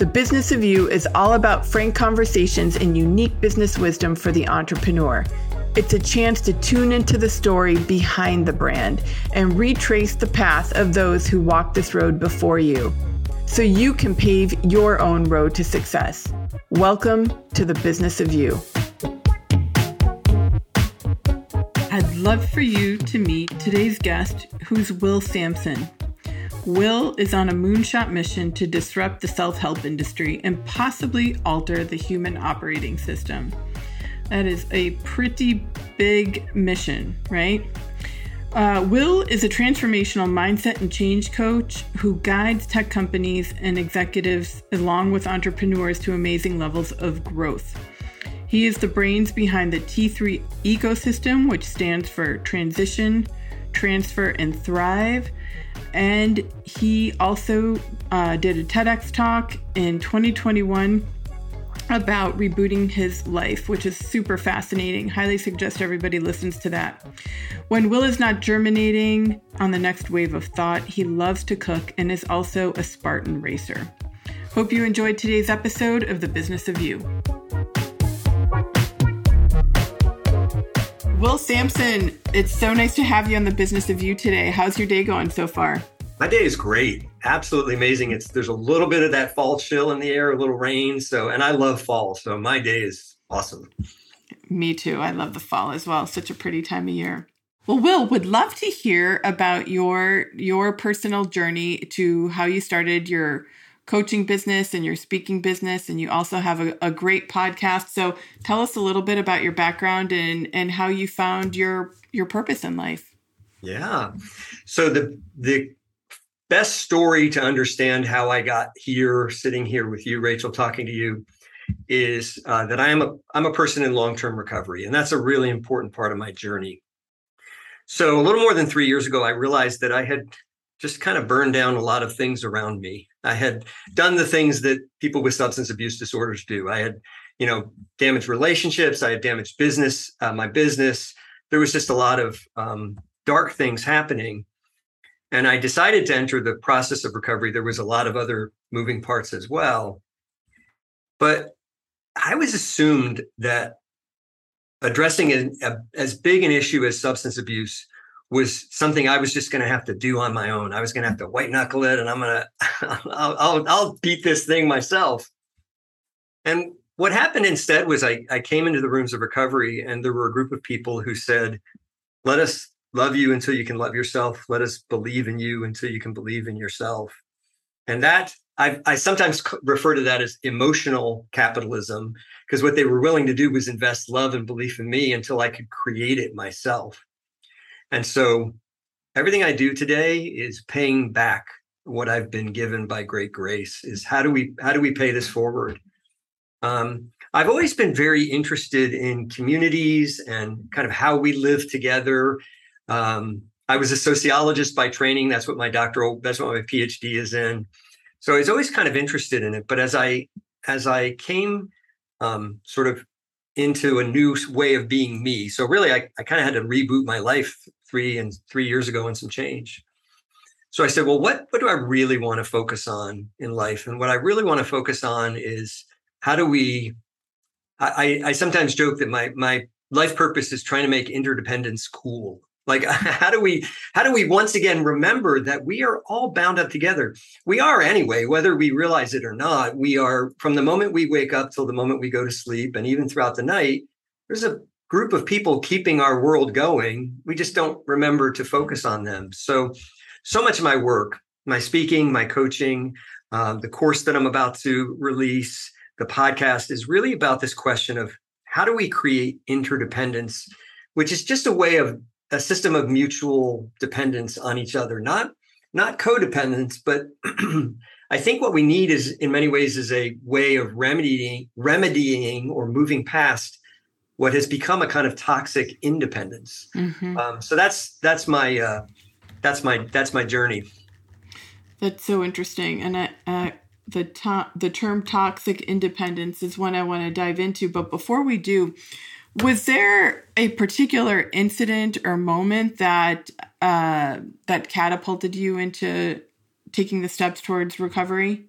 The Business of You is all about frank conversations and unique business wisdom for the entrepreneur. It's a chance to tune into the story behind the brand and retrace the path of those who walked this road before you so you can pave your own road to success. Welcome to the Business of You. I'd love for you to meet today's guest, who's Will Samson. Will is on a moonshot mission to disrupt the self help industry and possibly alter the human operating system. That is a pretty big mission, right? Uh, Will is a transformational mindset and change coach who guides tech companies and executives along with entrepreneurs to amazing levels of growth. He is the brains behind the T3 ecosystem, which stands for transition, transfer, and thrive and he also uh, did a TEDx talk in 2021 about rebooting his life, which is super fascinating. Highly suggest everybody listens to that. When Will is not germinating on the next wave of thought, he loves to cook and is also a Spartan racer. Hope you enjoyed today's episode of The Business of You. Will Samson, it's so nice to have you on the business of you today. How's your day going so far? My day is great. Absolutely amazing. It's there's a little bit of that fall chill in the air, a little rain. So and I love fall. So my day is awesome. Me too. I love the fall as well. Such a pretty time of year. Well, Will, would love to hear about your your personal journey to how you started your coaching business and your speaking business and you also have a, a, great podcast. So tell us a little bit about your background and and how you found your your purpose in life. Yeah. So the the best story to understand how i got here sitting here with you rachel talking to you is uh, that i am a i'm a person in long-term recovery and that's a really important part of my journey. So a little more than three years ago i realized that i had just kind of burned down a lot of things around me. I had done the things that people with substance abuse disorders do. I had, you know, damaged relationships. I had damaged business, uh, my business. There was just a lot of um, dark things happening. And I decided to enter the process of recovery. There was a lot of other moving parts as well. But I was assumed that addressing a, a, as big an issue as substance abuse was something I was just going to have to do on my own. I was going to have to white knuckle it, and I'm going to, I'll, I'll, I'll beat this thing myself. And what happened instead was I, I came into the rooms of recovery, and there were a group of people who said, "Let us love you until you can love yourself. Let us believe in you until you can believe in yourself." And that I, I sometimes refer to that as emotional capitalism, because what they were willing to do was invest love and belief in me until I could create it myself. And so everything I do today is paying back what I've been given by great grace is how do we how do we pay this forward? Um, I've always been very interested in communities and kind of how we live together. Um, I was a sociologist by training. That's what my doctoral, that's what my PhD is in. So I was always kind of interested in it. But as I as I came um, sort of into a new way of being me, so really I, I kind of had to reboot my life three and three years ago and some change. So I said, well, what, what do I really want to focus on in life? And what I really want to focus on is how do we, I, I sometimes joke that my, my life purpose is trying to make interdependence cool. Like how do we, how do we once again remember that we are all bound up together? We are anyway, whether we realize it or not, we are from the moment we wake up till the moment we go to sleep and even throughout the night, there's a group of people keeping our world going. We just don't remember to focus on them. So, so much of my work, my speaking, my coaching, uh, the course that I'm about to release, the podcast is really about this question of how do we create interdependence, which is just a way of a system of mutual dependence on each other, not not codependence, but I think what we need is, in many ways, is a way of remedying, remedying or moving past what has become a kind of toxic independence. Mm-hmm. Um, so that's that's my uh, that's my that's my journey. That's so interesting, and I, uh, the to- the term toxic independence is one I want to dive into. But before we do, was there a particular incident or moment that uh, that catapulted you into taking the steps towards recovery?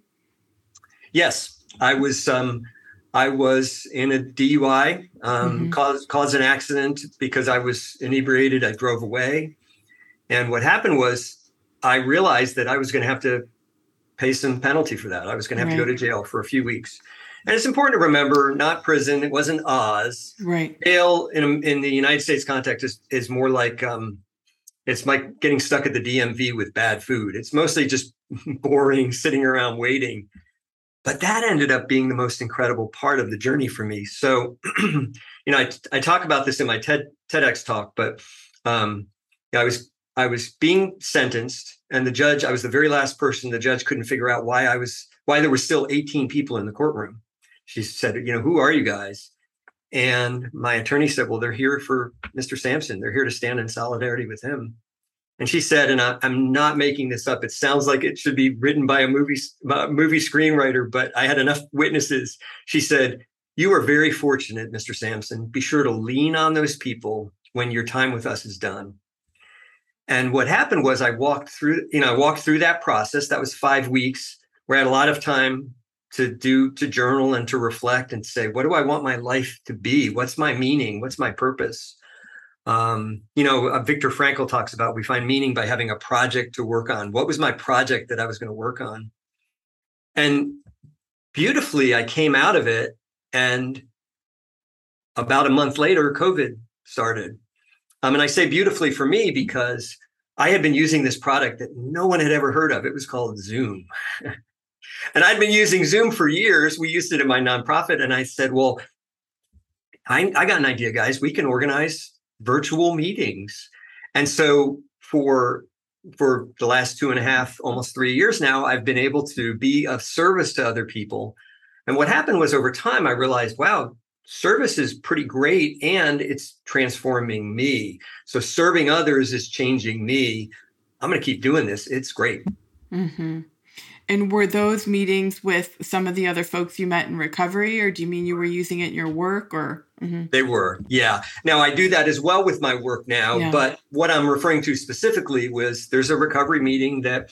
Yes, I was. Um, I was in a DUI, um, mm-hmm. caused caused an accident because I was inebriated. I drove away, and what happened was I realized that I was going to have to pay some penalty for that. I was going to have right. to go to jail for a few weeks. And it's important to remember, not prison. It wasn't Oz. Right. Jail in in the United States context is is more like um, it's like getting stuck at the DMV with bad food. It's mostly just boring, sitting around waiting. But that ended up being the most incredible part of the journey for me. So, you know, I, I talk about this in my TED TEDx talk, but um, I was I was being sentenced, and the judge. I was the very last person. The judge couldn't figure out why I was why there were still 18 people in the courtroom. She said, "You know, who are you guys?" And my attorney said, Well, they're here for Mr. Samson. They're here to stand in solidarity with him. And she said, and I, am not making this up. It sounds like it should be written by a movie movie screenwriter, but I had enough witnesses. She said, "You are very fortunate, Mr. Samson. Be sure to lean on those people when your time with us is done." And what happened was, I walked through. You know, I walked through that process. That was five weeks where I had a lot of time to do to journal and to reflect and say what do i want my life to be what's my meaning what's my purpose um, you know uh, viktor frankl talks about we find meaning by having a project to work on what was my project that i was going to work on and beautifully i came out of it and about a month later covid started um, and i say beautifully for me because i had been using this product that no one had ever heard of it was called zoom And I'd been using Zoom for years. We used it in my nonprofit. And I said, well, I, I got an idea, guys. We can organize virtual meetings. And so for for the last two and a half, almost three years now, I've been able to be of service to other people. And what happened was over time, I realized, wow, service is pretty great and it's transforming me. So serving others is changing me. I'm going to keep doing this. It's great. Mm-hmm. And were those meetings with some of the other folks you met in recovery, or do you mean you were using it in your work? Or mm-hmm. they were, yeah. Now I do that as well with my work now, yeah. but what I'm referring to specifically was there's a recovery meeting that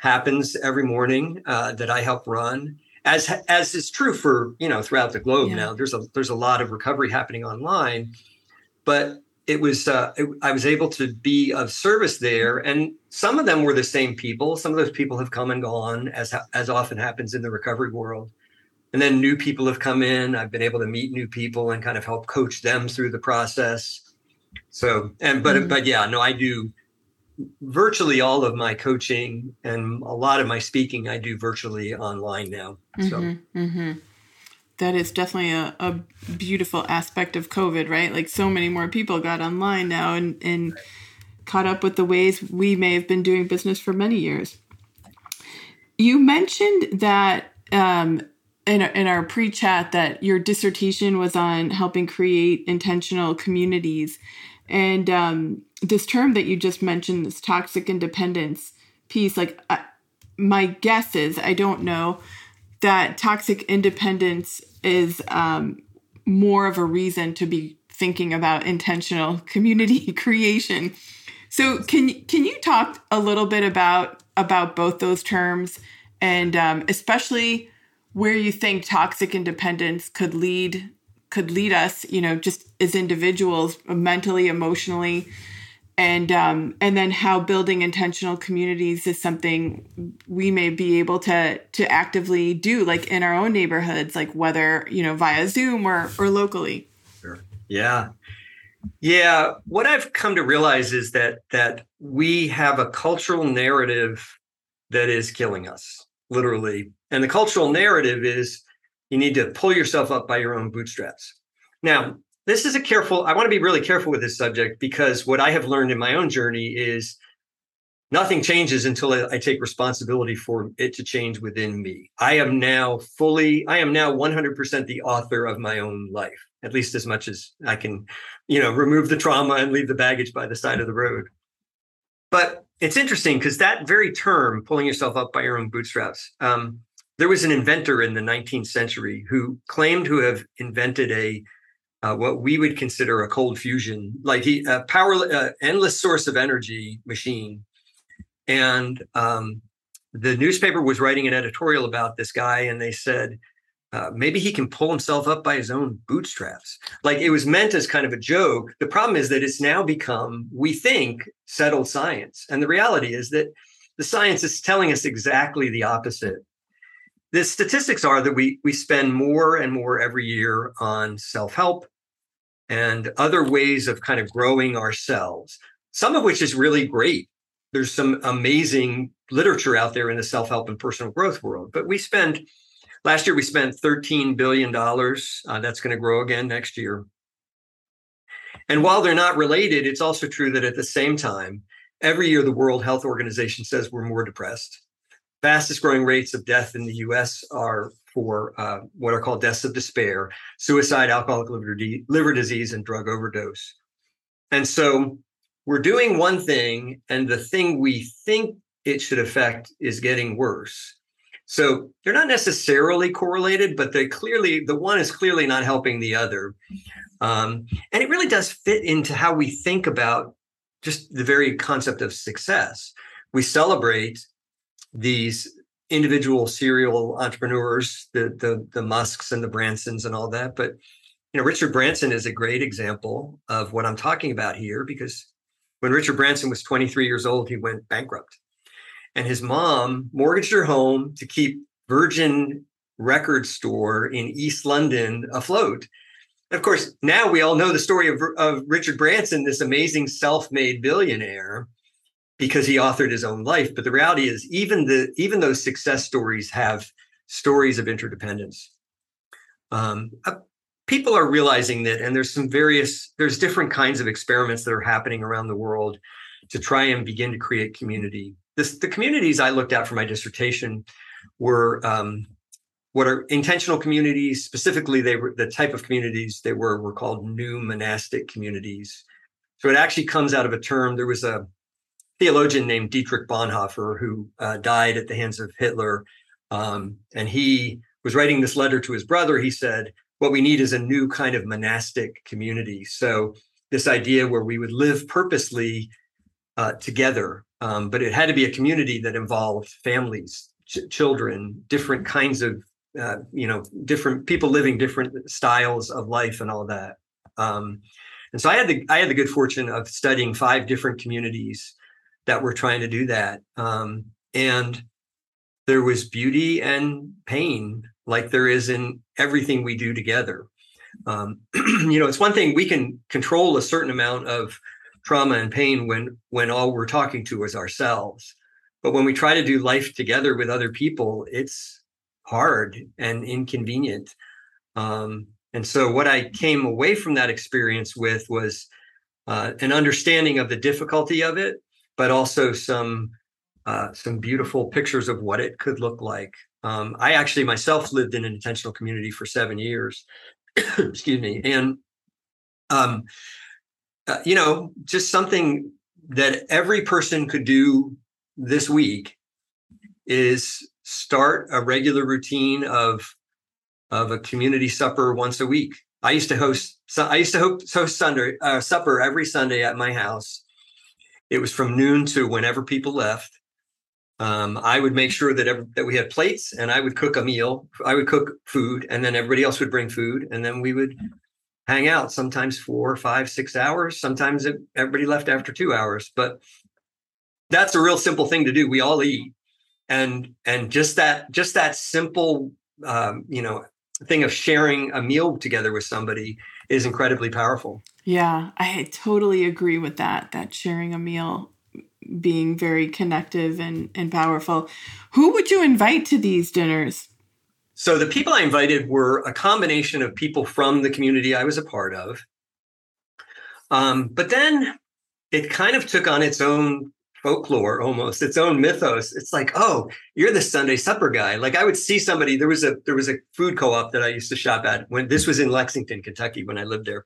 happens every morning uh, that I help run, as as is true for you know throughout the globe yeah. now. There's a there's a lot of recovery happening online, but it was uh, it, I was able to be of service there, and some of them were the same people. Some of those people have come and gone, as as often happens in the recovery world. And then new people have come in. I've been able to meet new people and kind of help coach them through the process. So, and but mm-hmm. but yeah, no, I do virtually all of my coaching and a lot of my speaking I do virtually online now. So. Mm-hmm, mm-hmm that is definitely a, a beautiful aspect of COVID, right? Like so many more people got online now and, and caught up with the ways we may have been doing business for many years. You mentioned that um, in, in our pre chat that your dissertation was on helping create intentional communities. And um, this term that you just mentioned, this toxic independence piece, like uh, my guess is, I don't know, that toxic independence is um, more of a reason to be thinking about intentional community creation. So can can you talk a little bit about about both those terms and um, especially where you think toxic independence could lead could lead us, you know, just as individuals, mentally, emotionally, and um, and then how building intentional communities is something we may be able to to actively do like in our own neighborhoods like whether you know via zoom or or locally. Sure. yeah. Yeah. What i've come to realize is that that we have a cultural narrative that is killing us literally. And the cultural narrative is you need to pull yourself up by your own bootstraps. Now this is a careful i want to be really careful with this subject because what i have learned in my own journey is nothing changes until I, take responsibility for it to change within me. I am now fully, I am now 100% the author of my own life, at least as much as I can, you know, remove the trauma and leave the baggage by the side of the road. But it's interesting because that very term, pulling yourself up by your own bootstraps, um, there was an inventor in the 19th century who claimed to have invented a uh, what we would consider a cold fusion, like he a power, uh, endless source of energy machine and um, the newspaper was writing an editorial about this guy, and they said, uh, maybe he can pull himself up by his own bootstraps. Like it was meant as kind of a joke. The problem is that it's now become, we think, settled science. And the reality is that the science is telling us exactly the opposite. The statistics are that we, we spend more and more every year on self help and other ways of kind of growing ourselves, some of which is really great. There's some amazing literature out there in the self-help and personal growth world but we spend last year we spent 13 billion dollars. Uh, that's going to grow again next year. And while they're not related it's also true that at the same time every year the world health organization says we're more depressed fastest growing rates of death in the us are for uh, what are called deaths of despair suicide alcoholic liver, liver disease and drug overdose and so we're doing one thing and the thing we think it should affect is getting worse. So they're not necessarily correlated, but they clearly, the one is clearly not helping the other. Um, and it really does fit into how we think about just the very concept of success. We celebrate these individual serial entrepreneurs, the, the, the Musks and the Bransons and all that. But, you know, Richard Branson is a great example of what I'm talking about here because when Richard Branson was 23 years old, he went bankrupt. And his mom mortgaged her home to keep Virgin Record Store in East London afloat. And of course, now we all know the story of, of Richard Branson, this amazing self-made billionaire, because he authored his own life. But the reality is, even the even those success stories have stories of interdependence. Um, people are realizing that and there's some various there's different kinds of experiments that are happening around the world to try and begin to create community this the communities i looked at for my dissertation were um, what are intentional communities specifically they were the type of communities they were were called new monastic communities so it actually comes out of a term there was a theologian named dietrich bonhoeffer who uh, died at the hands of hitler um, and he was writing this letter to his brother he said what we need is a new kind of monastic community. So this idea where we would live purposely uh, together, um, but it had to be a community that involved families, ch- children, different kinds of, uh, you know, different people living different styles of life and all that. Um, and so I had the I had the good fortune of studying five different communities that were trying to do that. Um, and there was beauty and pain like there is in everything we do together. Um, you know, it's one thing we can control a certain amount of trauma and pain when when all we're talking to is ourselves. But when we try to do life together with other people, it's hard and inconvenient. Um, and so, what I came away from that experience with was uh, an understanding of the difficulty of it, but also some uh, some beautiful pictures of what it could look like. Um, I actually myself lived in an intentional community for seven years. Excuse me, and um, uh, you know, just something that every person could do this week is start a regular routine of of a community supper once a week. I used to host. I used to host Sunday uh, supper every Sunday at my house. It was from noon to whenever people left, um, I would make sure that every, that we had plates, and I would cook a meal. I would cook food, and then everybody else would bring food, and then we would hang out. Sometimes four, five, six hours. Sometimes it, everybody left after two hours. But that's a real simple thing to do. We all eat, and and just that just that simple, um, you know, thing of sharing a meal together with somebody is incredibly powerful. Yeah, I totally agree with that. That sharing a meal being very connective and, and powerful. Who would you invite to these dinners? So the people I invited were a combination of people from the community I was a part of. Um, but then it kind of took on its own folklore almost its own mythos it's like oh you're the sunday supper guy like i would see somebody there was a there was a food co-op that i used to shop at when this was in lexington kentucky when i lived there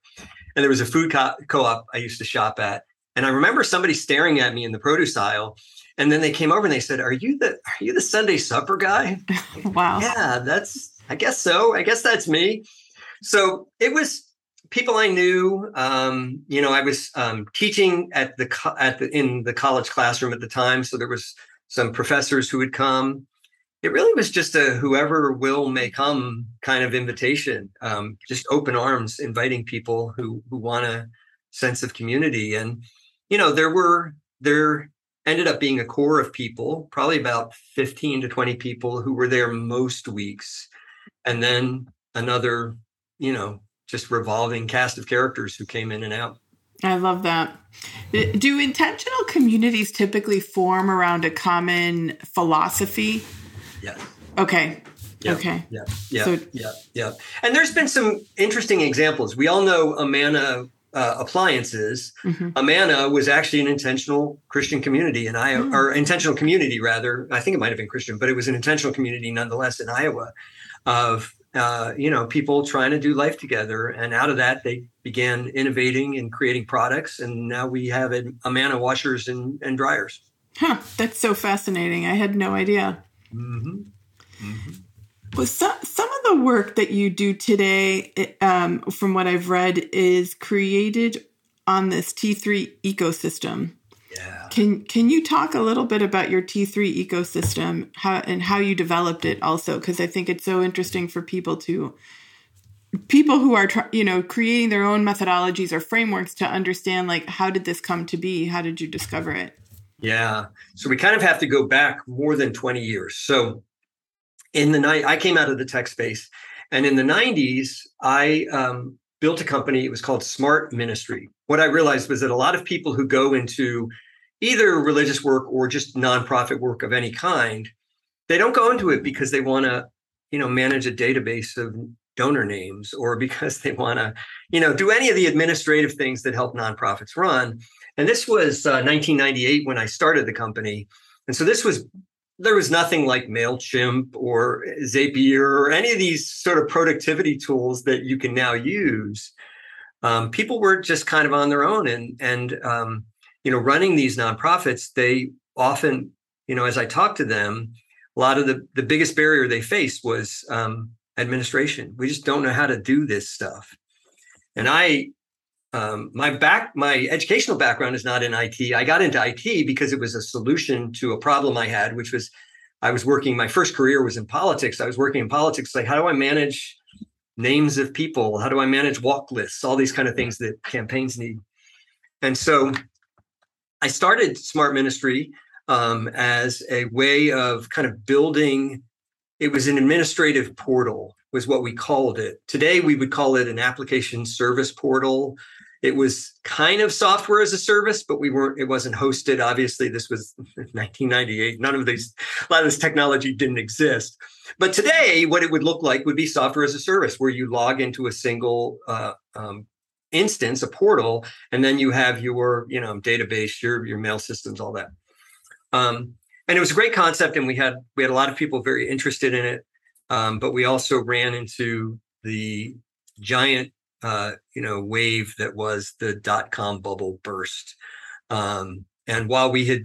and there was a food co- co-op i used to shop at. And i remember somebody staring at me in the produce aisle and then they came over and they said are you the are you the sunday supper guy? Wow. Yeah that's i guess so. I guess that's me. So it was people I knew. Um, you know, I was um, teaching at the co- at the in the college classroom at the time, so there was some professors who would come. It really was just a whoever will may come kind of invitation, um, just open arms, inviting people who who want a sense of community. And you know, there were there ended up being a core of people, probably about fifteen to twenty people who were there most weeks, and then another, you know, just revolving cast of characters who came in and out. I love that. Do intentional communities typically form around a common philosophy? Yeah. Okay. Yep, okay. Yeah. Yeah. So, yeah. Yeah. And there's been some interesting examples. We all know Amana uh, appliances. Mm-hmm. Amana was actually an intentional Christian community in Iowa, mm. or intentional community rather. I think it might have been Christian, but it was an intentional community nonetheless in Iowa of uh, you know, people trying to do life together. And out of that, they began innovating and creating products. And now we have Amana washers and, and dryers. Huh, that's so fascinating. I had no idea. Mm-hmm. Mm-hmm. Well, some, some of the work that you do today, um, from what I've read, is created on this T3 ecosystem. Yeah. Can can you talk a little bit about your T3 ecosystem how and how you developed it also because I think it's so interesting for people to people who are you know creating their own methodologies or frameworks to understand like how did this come to be? How did you discover it? Yeah. So we kind of have to go back more than 20 years. So in the night I came out of the tech space and in the 90s I um, built a company. It was called Smart Ministry. What I realized was that a lot of people who go into either religious work or just nonprofit work of any kind, they don't go into it because they want to, you know, manage a database of donor names or because they want to, you know, do any of the administrative things that help nonprofits run. And this was uh, 1998 when I started the company. And so this was there was nothing like MailChimp or Zapier or any of these sort of productivity tools that you can now use. Um, people were just kind of on their own and and um, you know, running these nonprofits, they often, you know, as I talk to them, a lot of the the biggest barrier they faced was um, administration. We just don't know how to do this stuff. And I, um, my back, my educational background is not in IT. I got into IT because it was a solution to a problem I had, which was I was working. My first career was in politics. I was working in politics. Like, how do I manage names of people? How do I manage walk lists? All these kind of things that campaigns need. And so I started Smart Ministry um, as a way of kind of building. It was an administrative portal, was what we called it. Today, we would call it an application service portal. It was kind of software as a service, but we weren't. It wasn't hosted. Obviously, this was 1998. None of these, a lot of this technology didn't exist. But today, what it would look like would be software as a service, where you log into a single uh, um, instance, a portal, and then you have your, you know, database, your your mail systems, all that. Um, and it was a great concept, and we had we had a lot of people very interested in it. Um, but we also ran into the giant, uh, you know, wave that was the dot com bubble burst. Um, and while we had,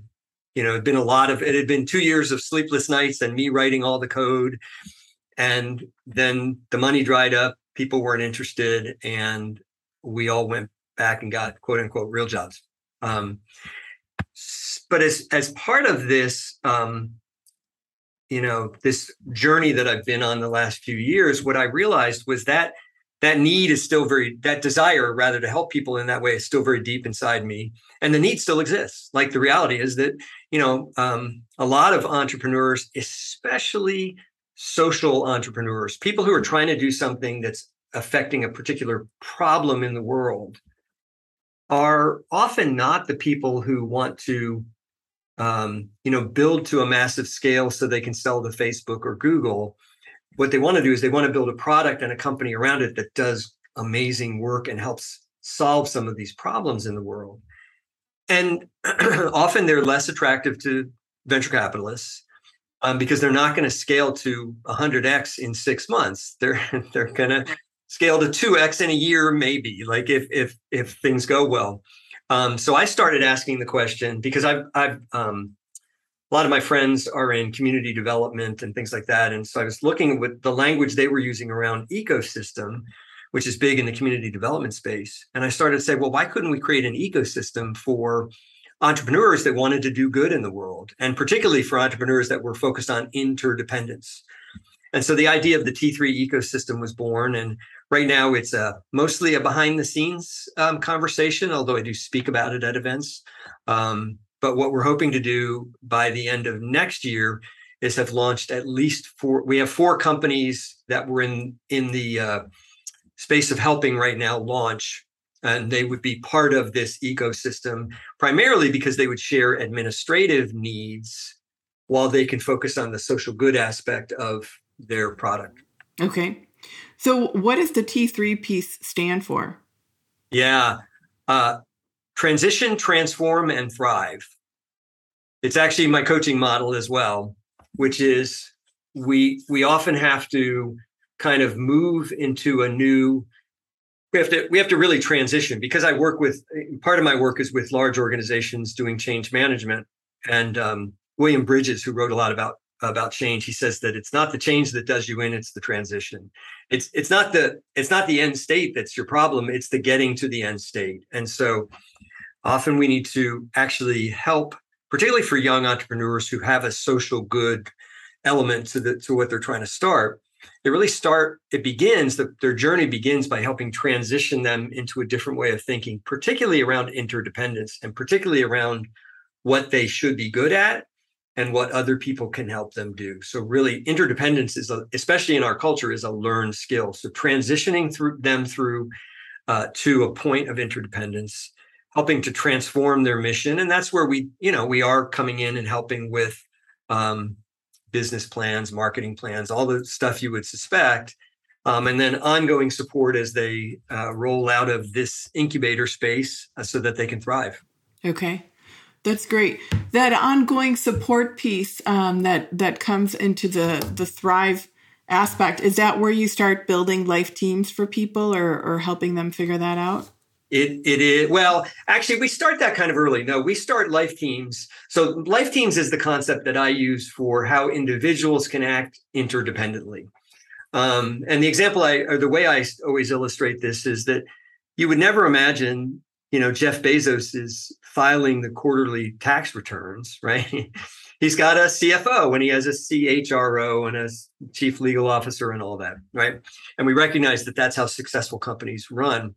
you know, had been a lot of it had been two years of sleepless nights and me writing all the code, and then the money dried up. People weren't interested, and we all went back and got quote unquote real jobs. Um, but as as part of this, um, you know, this journey that I've been on the last few years, what I realized was that that need is still very that desire rather to help people in that way is still very deep inside me. And the need still exists. Like the reality is that you know um, a lot of entrepreneurs especially social entrepreneurs people who are trying to do something that's affecting a particular problem in the world are often not the people who want to um, you know build to a massive scale so they can sell to facebook or google what they want to do is they want to build a product and a company around it that does amazing work and helps solve some of these problems in the world and often they're less attractive to venture capitalists um, because they're not going to scale to 100x in six months. They're they're going to scale to 2x in a year, maybe. Like if if if things go well. Um, so I started asking the question because I've I've um, a lot of my friends are in community development and things like that, and so I was looking with the language they were using around ecosystem, which is big in the community development space, and I started to say, well, why couldn't we create an ecosystem for entrepreneurs that wanted to do good in the world, and particularly for entrepreneurs that were focused on interdependence. And so the idea of the T3 ecosystem was born. And right now it's a, mostly a behind the scenes um, conversation, although I do speak about it at events. Um, but what we're hoping to do by the end of next year is have launched at least four. We have four companies that were in in the uh, space of helping right now launch and they would be part of this ecosystem primarily because they would share administrative needs while they can focus on the social good aspect of their product. Okay. So, what does the T3 piece stand for? Yeah. Uh, transition, transform, and thrive. It's actually my coaching model as well, which is we we often have to kind of move into a new we have to we have to really transition because I work with part of my work is with large organizations doing change management. And um, William Bridges who wrote a lot about about change he says that it's not the change that does you in it's the transition. It's it's not the it's not the end state that's your problem it's the getting to the end state. And so often we need to actually help particularly for young entrepreneurs who have a social good element to the to what they're trying to start. They really start it begins the, their journey begins by helping transition them into a different way of thinking particularly around interdependence and particularly around what they should be good at and what other people can help them do. So really interdependence is a, especially in our culture is a learned skill. So transitioning through them through uh, to a point of interdependence helping to transform their mission and that's where we you know we are coming in and helping with um, business plans, marketing plans, all the stuff you would suspect. Um, and then ongoing support as they uh, roll out of this incubator space uh, so that they can thrive. Okay. That's great. That ongoing support piece um, that that comes into the the thrive aspect is that where you start building life teams for people or or helping them figure that out? It it is well, actually, we start that kind of early. No, we start life teams. So life teams is the concept that I use for how individuals can act interdependently. Um, and the example I or the way I always illustrate this is that you would never imagine, you know, Jeff Bezos is filing the quarterly tax returns, right? He's got a CFO and he has a CHRO and a chief legal officer and all that, right? And we recognize that that's how successful companies run.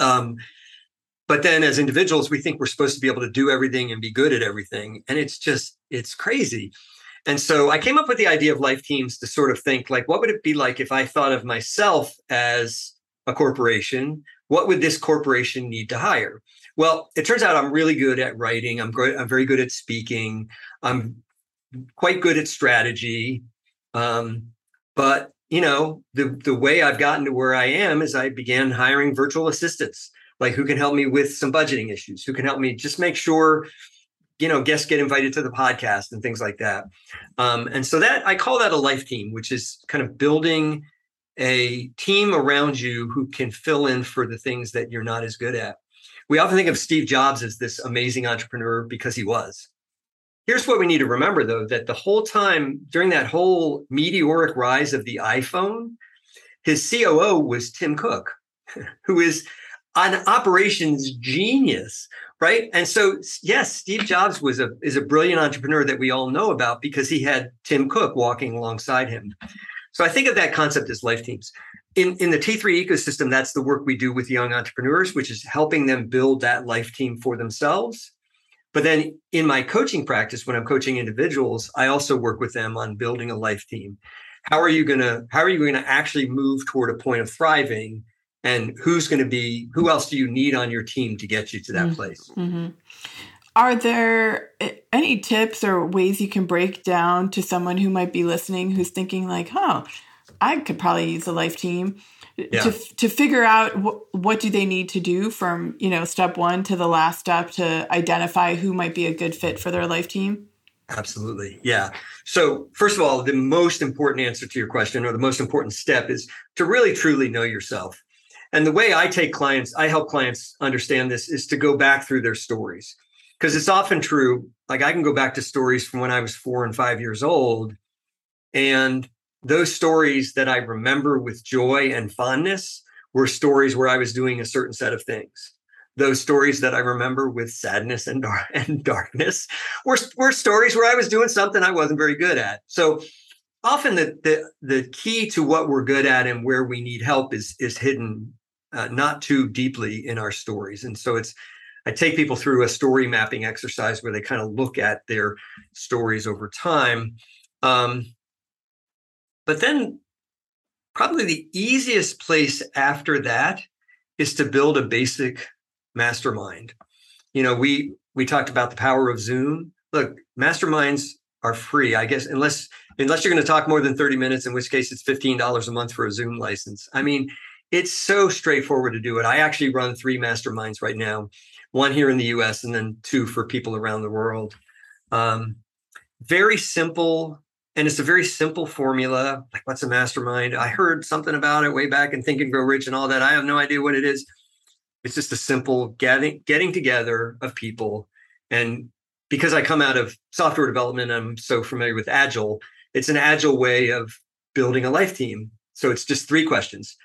Um, but then as individuals, we think we're supposed to be able to do everything and be good at everything. And it's just, it's crazy. And so I came up with the idea of life teams to sort of think like, what would it be like if I thought of myself as a corporation? What would this corporation need to hire? Well, it turns out I'm really good at writing. I'm great. I'm very good at speaking. I'm quite good at strategy. Um, but you know, the the way I've gotten to where I am is I began hiring virtual assistants, like who can help me with some budgeting issues, who can help me just make sure, you know, guests get invited to the podcast and things like that. Um, and so that I call that a life team, which is kind of building a team around you who can fill in for the things that you're not as good at. We often think of Steve Jobs as this amazing entrepreneur because he was. Here's what we need to remember though that the whole time during that whole meteoric rise of the iPhone, his COO was Tim Cook, who is an operations genius, right? And so yes, Steve Jobs was a is a brilliant entrepreneur that we all know about because he had Tim Cook walking alongside him. So I think of that concept as life teams. In, in the T3 ecosystem, that's the work we do with young entrepreneurs, which is helping them build that life team for themselves but then in my coaching practice, when I'm coaching individuals, I also work with them on building a life team. How are you gonna how are you going to actually move toward a point of thriving? And who's going to be who else do you need on your team to get you to that mm-hmm. place? Mm-hmm. Are there eh, any tips or ways you can break down to someone who might be listening who's thinking like, "Huh, I could probably use a life team." Yeah. to to figure out wh- what do they need to do from you know step one to the last step to identify who might be a good fit for their life team? Absolutely. Yeah. So first of all the most important answer to your question or the most important step is to really truly know yourself. And the way i take clients i help clients understand this is to go back through their stories. Because it's often true like i can go back to stories from when i was four and five years old and those stories that I remember with joy and fondness were stories where I was doing a certain set of things. Those stories that I remember with sadness and, dark, and darkness were, were stories where I was doing something I wasn't very good at. So often the, the, the key to what we're good at and where we need help is, is hidden uh, not too deeply in our stories. And so it's, I take people through a story mapping exercise where they kind of look at their stories over time. Um, but then probably the easiest place after that is to build a basic mastermind. You know, we we talked about the power of Zoom. Look, masterminds are free, I guess, unless unless you're going to talk more than 30 minutes, in which case it's $15 a month for a Zoom license. I mean, it's so straightforward to do it. I actually run three masterminds right now, one here in the US and then two for people around the world. Um, very simple and it's a very simple formula. Like, what's a mastermind? I heard something about it way back in Think and Grow Rich and all that. I have no idea what it is. It's just a simple getting getting together of people. And because I come out of software development, I'm so familiar with Agile. It's an Agile way of building a life team. So it's just three questions.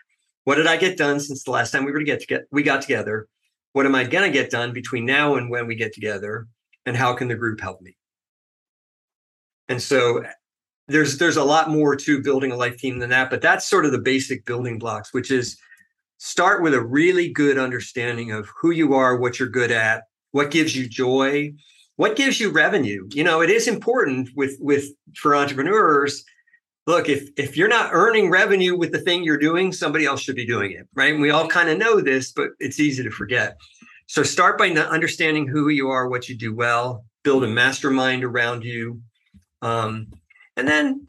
What did I get done since the last time we were to get to get we got together? What am I going to get done between now and when we get together? And how can the group help me? And so there's there's a lot more to building a life team than that, but that's sort of the basic building blocks, which is start with a really good understanding of who you are, what you're good at, what gives you joy, what gives you revenue. You know, it is important with with for entrepreneurs. Look, if if you're not earning revenue with the thing you're doing, somebody else should be doing it, right? And we all kind of know this, but it's easy to forget. So start by understanding who you are, what you do well, build a mastermind around you. Um, and then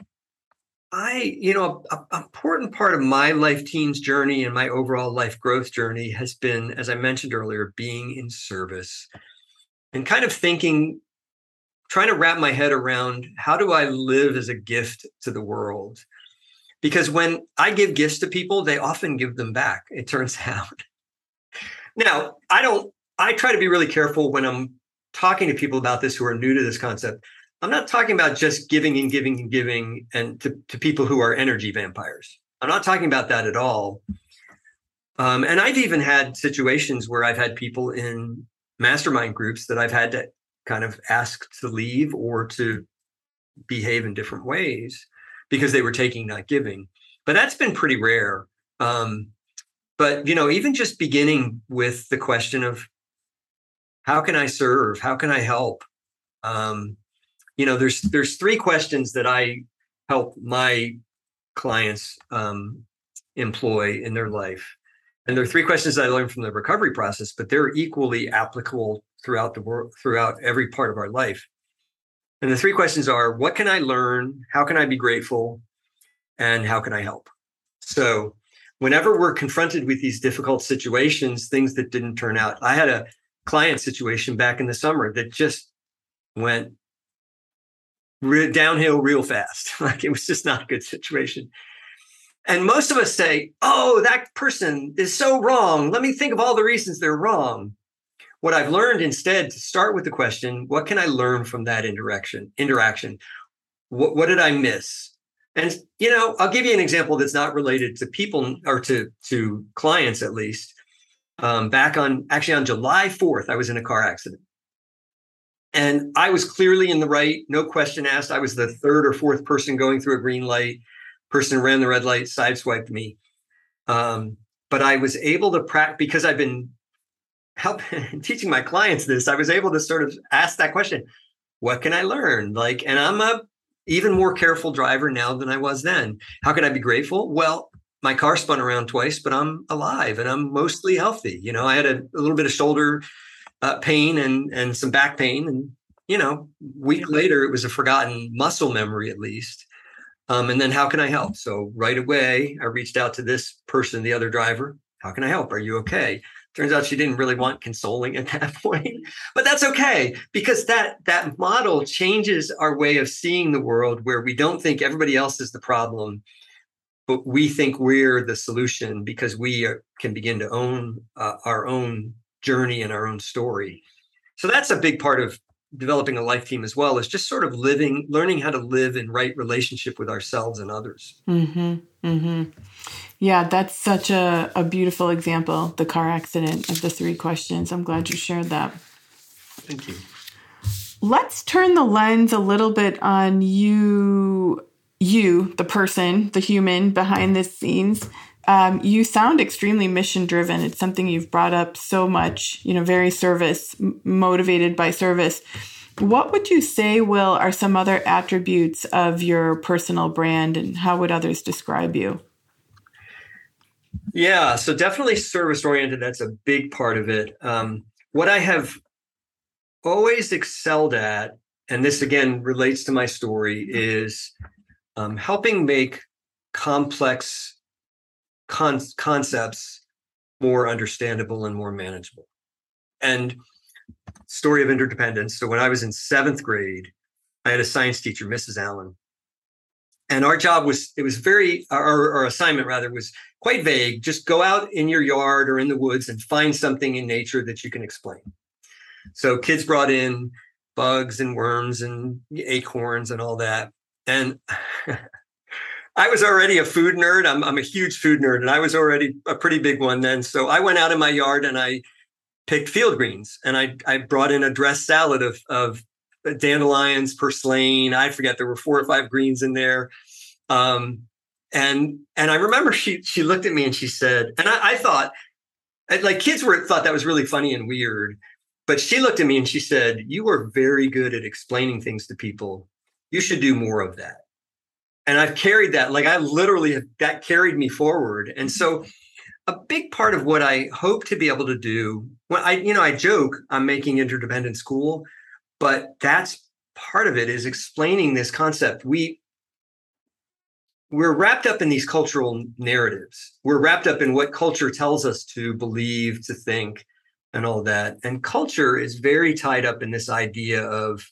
I, you know, a, a, important part of my life team's journey and my overall life growth journey has been, as I mentioned earlier, being in service and kind of thinking, trying to wrap my head around how do I live as a gift to the world? Because when I give gifts to people, they often give them back, it turns out. Now, I don't, I try to be really careful when I'm talking to people about this who are new to this concept I'm not talking about just giving and giving and giving and to, to people who are energy vampires. I'm not talking about that at all. Um, and I've even had situations where I've had people in mastermind groups that I've had to kind of ask to leave or to behave in different ways because they were taking, not giving. But that's been pretty rare. Um, but you know, even just beginning with the question of how can I serve? How can I help? Um, you know there's there's three questions that i help my clients um, employ in their life. And there are three questions i learned from the recovery process but they're equally applicable throughout the world throughout every part of our life. And the three questions are what can i learn? How can i be grateful? And how can i help? So whenever we're confronted with these difficult situations things that didn't turn out i had a client situation back in the summer that just went re- downhill real fast. like it was just not a good situation. And most of us say, oh, that person is so wrong. Let me think of all the reasons they're wrong. What I've learned instead to start with the question, what can I learn from that interaction? Interaction. What, what did I miss? And you know, I'll give you an example that's not related to people or to to clients at least. Um, back on actually on July 4th, I was in a car accident. And I was clearly in the right, no question asked. I was the third or fourth person going through a green light. Person ran the red light, sideswiped me. Um, but I was able to practice because I've been helping teaching my clients this. I was able to sort of ask that question: What can I learn? Like, and I'm a even more careful driver now than I was then. How can I be grateful? Well, my car spun around twice, but I'm alive and I'm mostly healthy. You know, I had a, a little bit of shoulder uh, pain and and some back pain and you know week later it was a forgotten muscle memory at least Um, and then how can I help? So right away, I reached out to this person, the other driver. How can I help? Are you okay? Turns out she didn't really want consoling at that point, but that's okay because that that model changes our way of seeing the world, where we don't think everybody else is the problem, but we think we're the solution because we are, can begin to own uh, our own journey and our own story. So that's a big part of developing a life team as well is just sort of living learning how to live in right relationship with ourselves and others. Mm-hmm, mm-hmm. yeah that's such a, a beautiful example the car accident of the three questions. I'm glad you shared that. Thank you. Let's turn the lens a little bit on you you the person the human behind the scenes um, you sound extremely mission driven. It's something you've brought up so much, you know, very service motivated by service. What would you say, Will, are some other attributes of your personal brand and how would others describe you? Yeah, so definitely service oriented. That's a big part of it. Um, what I have always excelled at, and this again relates to my story, is um, helping make complex con- concepts more understandable and more manageable. And story of interdependence. So when I was in seventh grade, I had a science teacher, Mrs. Allen. And our job was, it was very, our, our assignment rather was quite vague. Just go out in your yard or in the woods and find something in nature that you can explain. So kids brought in bugs and worms and acorns and all that. And I was already a food nerd. I'm, I'm a huge food nerd, and I was already a pretty big one then. So I went out in my yard and I picked field greens, and I I brought in a dressed salad of of dandelions, purslane. I forget there were four or five greens in there. Um, and and I remember she she looked at me and she said, and I, I thought, like kids were thought that was really funny and weird, but she looked at me and she said, "You are very good at explaining things to people. You should do more of that." And I've carried that. Like I literally that carried me forward. And so, a big part of what I hope to be able to do, when I, you know, I joke I'm making interdependent school, but that's part of it is explaining this concept. We we're wrapped up in these cultural narratives. We're wrapped up in what culture tells us to believe, to think, and all that. And culture is very tied up in this idea of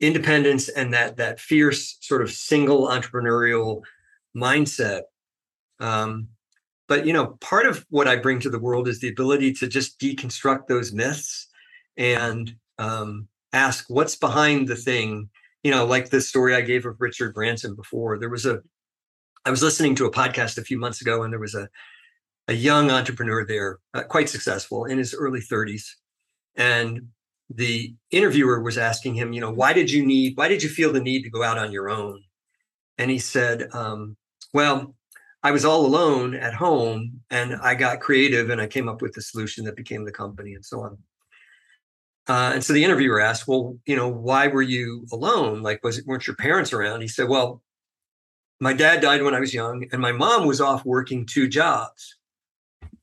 independence and that that fierce sort of single entrepreneurial mindset. Um, but you know part of what i bring to the world is the ability to just deconstruct those myths and um, ask what's behind the thing. You know like the story i gave of richard branson before. There was a i was listening to a podcast a few months ago and there was a a young entrepreneur there uh, quite successful in his early 30s and the interviewer was asking him, you know, why did you need, why did you feel the need to go out on your own? And he said, um, well, I was all alone at home and I got creative and I came up with the solution that became the company and so on. Uh, and so the interviewer asked, well, you know, why were you alone? Like, was it, weren't your parents around? He said, well, my dad died when I was young and my mom was off working two jobs.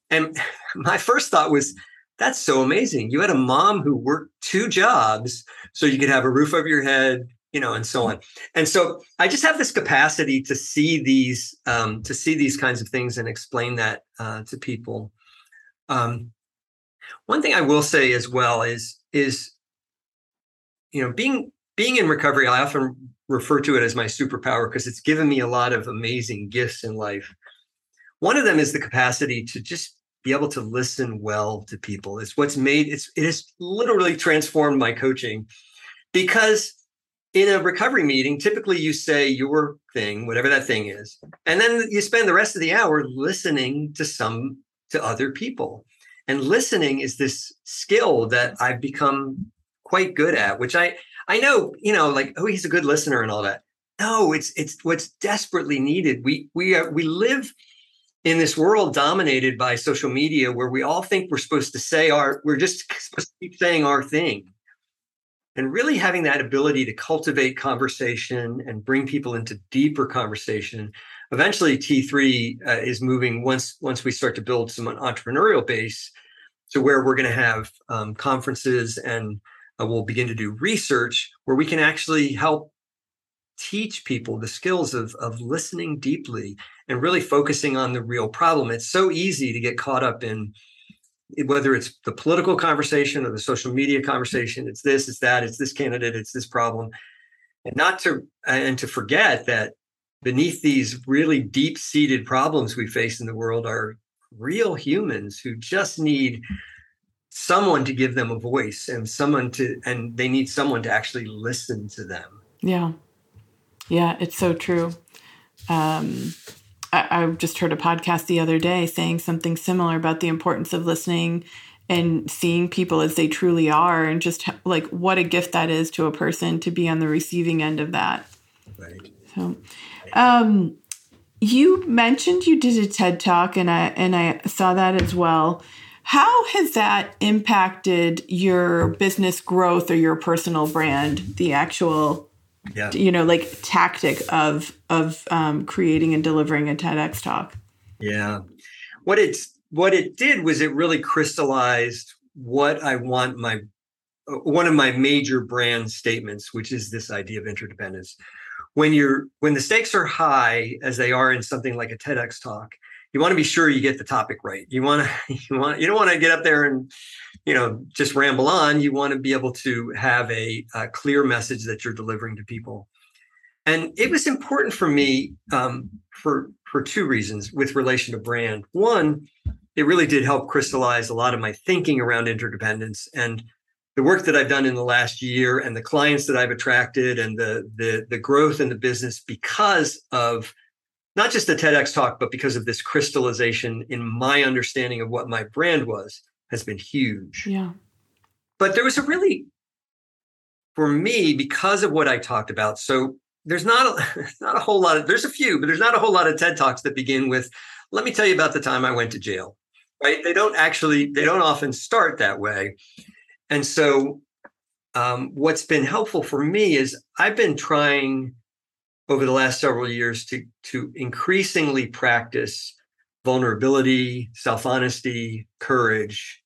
And my first thought was, that's so amazing. You had a mom who worked two jobs so you could have a roof over your head, you know, and so on. And so I just have this capacity to see these, um, to see these kinds of things and explain that uh, to people. Um, one thing I will say as well is, is, you know, being being in recovery, I often refer to it as my superpower because it's given me a lot of amazing gifts in life. One of them is the capacity to just be able to listen well to people. It's what's made it's it has literally transformed my coaching because in a recovery meeting, typically you say your thing, whatever that thing is, and then you spend the rest of the hour listening to some to other people. And listening is this skill that I've become quite good at, which I I know, you know, like oh, he's a good listener and all that. No, it's it's what's desperately needed. We we are we live in this world dominated by social media where we all think we're supposed to say our we're just supposed to keep saying our thing. And really having that ability to cultivate conversation and bring people into deeper conversation eventually t3 uh, is moving once once we start to build some entrepreneurial base to where we're going to have um, conferences and uh, we'll begin to do research where we can actually help teach people the skills of, of listening deeply and really focusing on the real problem. It's so easy to get caught up in whether it's the political conversation or the social media conversation, it's this, it's that, it's this candidate, it's this problem. And not to and to forget that beneath these really deep-seated problems we face in the world are real humans who just need someone to give them a voice and someone to and they need someone to actually listen to them. Yeah. Yeah, it's so true. Um I, I just heard a podcast the other day saying something similar about the importance of listening and seeing people as they truly are and just like what a gift that is to a person to be on the receiving end of that. Right. So um you mentioned you did a ted talk and i and i saw that as well. How has that impacted your business growth or your personal brand the actual yeah. you know like tactic of of um, creating and delivering a tedx talk. Yeah. What it's what it did was it really crystallized what i want my uh, one of my major brand statements which is this idea of interdependence. When you're when the stakes are high as they are in something like a tedx talk you want to be sure you get the topic right. You want to you want you don't want to get up there and you know just ramble on you want to be able to have a, a clear message that you're delivering to people. And it was important for me um, for for two reasons with relation to brand. One it really did help crystallize a lot of my thinking around interdependence and the work that I've done in the last year and the clients that I've attracted and the the the growth in the business because of not just the TEDx talk, but because of this crystallization in my understanding of what my brand was has been huge. Yeah. But there was a really, for me, because of what I talked about. So there's not a, not a whole lot of, there's a few, but there's not a whole lot of TED Talks that begin with, let me tell you about the time I went to jail, right? They don't actually, they don't often start that way. And so um, what's been helpful for me is I've been trying over the last several years to, to increasingly practice vulnerability, self honesty, courage.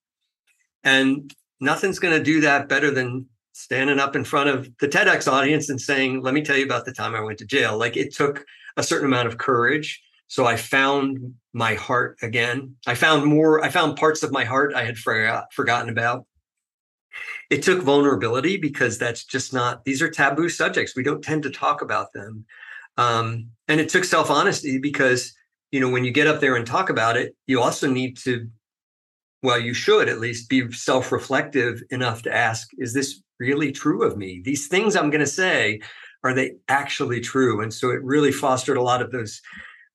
And nothing's going to do that better than standing up in front of the TEDx audience and saying, Let me tell you about the time I went to jail. Like it took a certain amount of courage. So I found my heart again. I found more, I found parts of my heart I had forgot, forgotten about. It took vulnerability because that's just not, these are taboo subjects. We don't tend to talk about them. Um, and it took self honesty because you know, when you get up there and talk about it, you also need to, well, you should at least be self reflective enough to ask, is this really true of me? These things I'm going to say, are they actually true? And so it really fostered a lot of those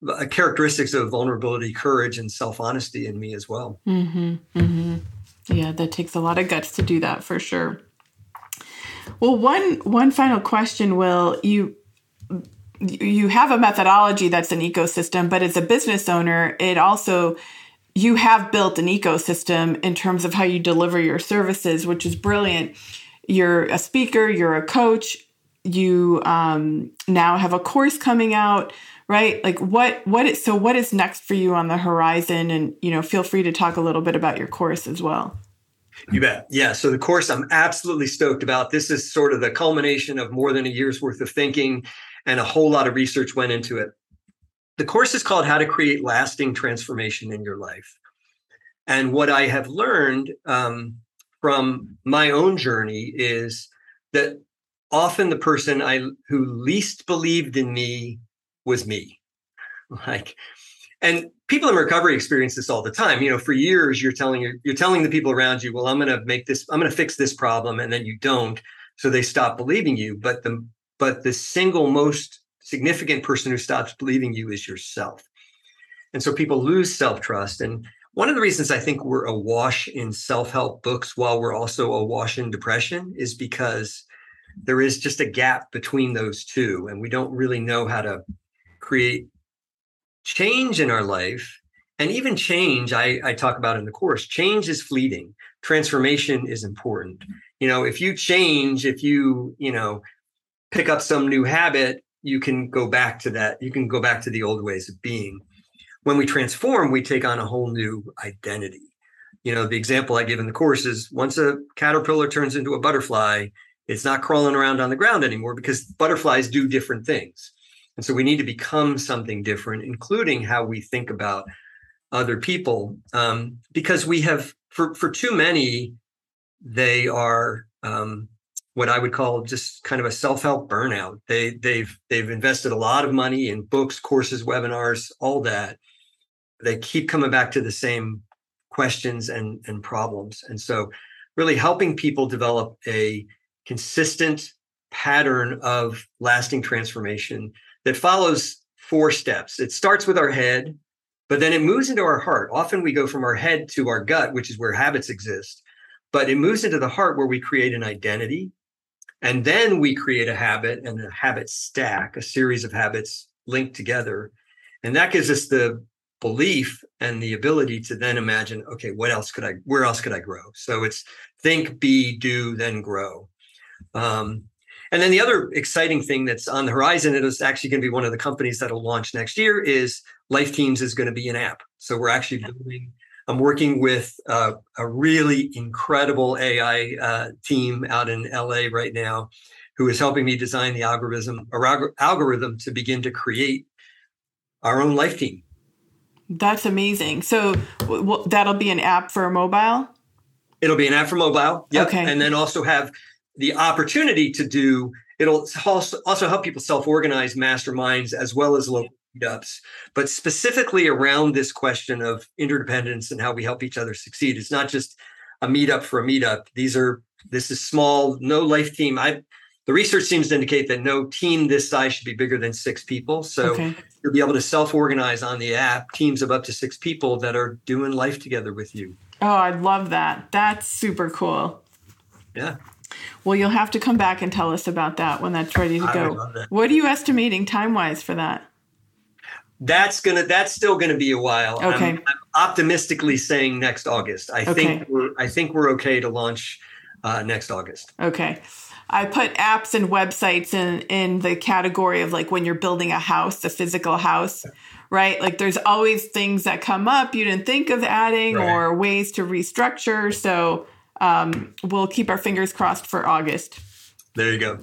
uh, characteristics of vulnerability, courage, and self honesty in me as well. Mm-hmm, mm-hmm. Yeah, that takes a lot of guts to do that for sure. Well, one one final question, Will you you have a methodology that's an ecosystem, but as a business owner, it also you have built an ecosystem in terms of how you deliver your services, which is brilliant. You're a speaker, you're a coach, you um, now have a course coming out, right? Like what what is so what is next for you on the horizon? And you know, feel free to talk a little bit about your course as well. You bet. Yeah. So the course I'm absolutely stoked about. This is sort of the culmination of more than a year's worth of thinking and a whole lot of research went into it. The course is called How to Create Lasting Transformation in Your Life. And what I have learned um, from my own journey is that often the person I who least believed in me was me. Like, and people in recovery experience this all the time. You know, for years you're telling you're telling the people around you, well, I'm going to make this, I'm going to fix this problem, and then you don't, so they stop believing you. But the but the single most significant person who stops believing you is yourself. And so people lose self trust. And one of the reasons I think we're awash in self help books while we're also awash in depression is because there is just a gap between those two. And we don't really know how to create change in our life. And even change, I, I talk about in the course, change is fleeting. Transformation is important. You know, if you change, if you, you know, pick up some new habit, you can go back to that. You can go back to the old ways of being. When we transform, we take on a whole new identity. You know, the example I give in the course is once a caterpillar turns into a butterfly, It's not crawling around on the ground anymore because butterflies do different things. And so we need to become something different, including how we think about other people, um, because we have, for, for too many, they are um, what I would call just kind of a self-help burnout. They they've they've invested a lot of money in books, courses, webinars, all that. They keep coming back to the same questions and and problems. And so really helping people develop a consistent pattern of lasting transformation that follows four steps. It starts with our head, but then it moves into our heart. Often we go from our head to our gut, which is where habits exist, but it moves into the heart where we create an identity. And then we create a habit and a habit stack, a series of habits linked together. And that gives us the belief and the ability to then imagine, okay, what else could I, where else could I grow? So it's think, be, do, then grow. Um, and then the other exciting thing that's on the horizon, it is actually going to be one of the companies that'll launch next year, is Life Teams is going to be an app. So we're actually building. I'm working with uh, a really incredible AI uh, team out in LA right now, who is helping me design the algorithm algorithm to begin to create our own life team. That's amazing. So w- that'll be an app for mobile. It'll be an app for mobile. Yep. Okay. And then also have the opportunity to do it'll also help people self-organize masterminds as well as local meetups. But specifically around this question of interdependence and how we help each other succeed it's not just a meetup for a meetup. These are this is small no life team. I the research seems to indicate that no team this size should be bigger than six people. So okay. you'll be able to self-organize on the app teams of up to six people that are doing life together with you. Oh i love that. That's super cool. Yeah. Well, you'll have to come back and tell us about that when that's ready to go. What are you estimating time wise for that? That's gonna. That's still gonna be a while. Okay. I'm, I'm optimistically saying next August. I okay. think. We're, I think we're okay to launch uh, next August. Okay. I put apps and websites in in the category of like when you're building a house, a physical house, right? Like there's always things that come up you didn't think of adding right. or ways to restructure. So um, we'll keep our fingers crossed for August. There you go.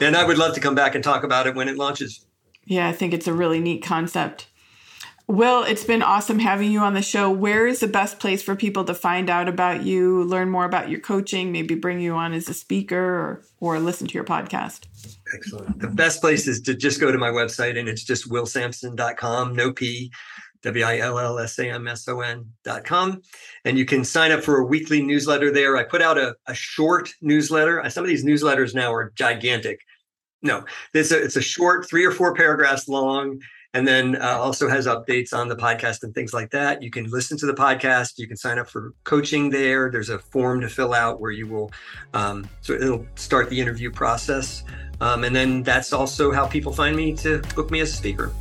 And I would love to come back and talk about it when it launches. Yeah, I think it's a really neat concept. Will, it's been awesome having you on the show. Where is the best place for people to find out about you, learn more about your coaching, maybe bring you on as a speaker or, or listen to your podcast? Excellent. The best place is to just go to my website and it's just willsamson.com, no P, W-I-L-L-S-A-M-S-O-N dot com. And you can sign up for a weekly newsletter there. I put out a, a short newsletter. Some of these newsletters now are gigantic. No, it's a, it's a short three or four paragraphs long and then uh, also has updates on the podcast and things like that. You can listen to the podcast. You can sign up for coaching there. There's a form to fill out where you will, um, so it'll start the interview process. Um, and then that's also how people find me to book me as a speaker.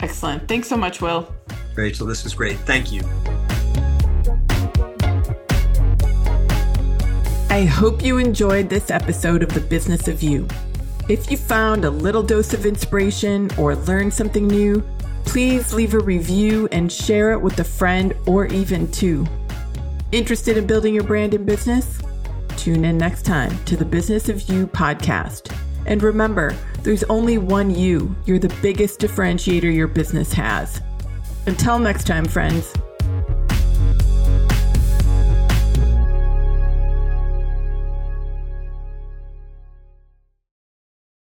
Excellent. Thanks so much, Will. Rachel, this was great. Thank you. I hope you enjoyed this episode of The Business of You. If you found a little dose of inspiration or learned something new, please leave a review and share it with a friend or even two. Interested in building your brand and business? Tune in next time to the Business of You podcast. And remember, there's only one you. You're the biggest differentiator your business has. Until next time, friends.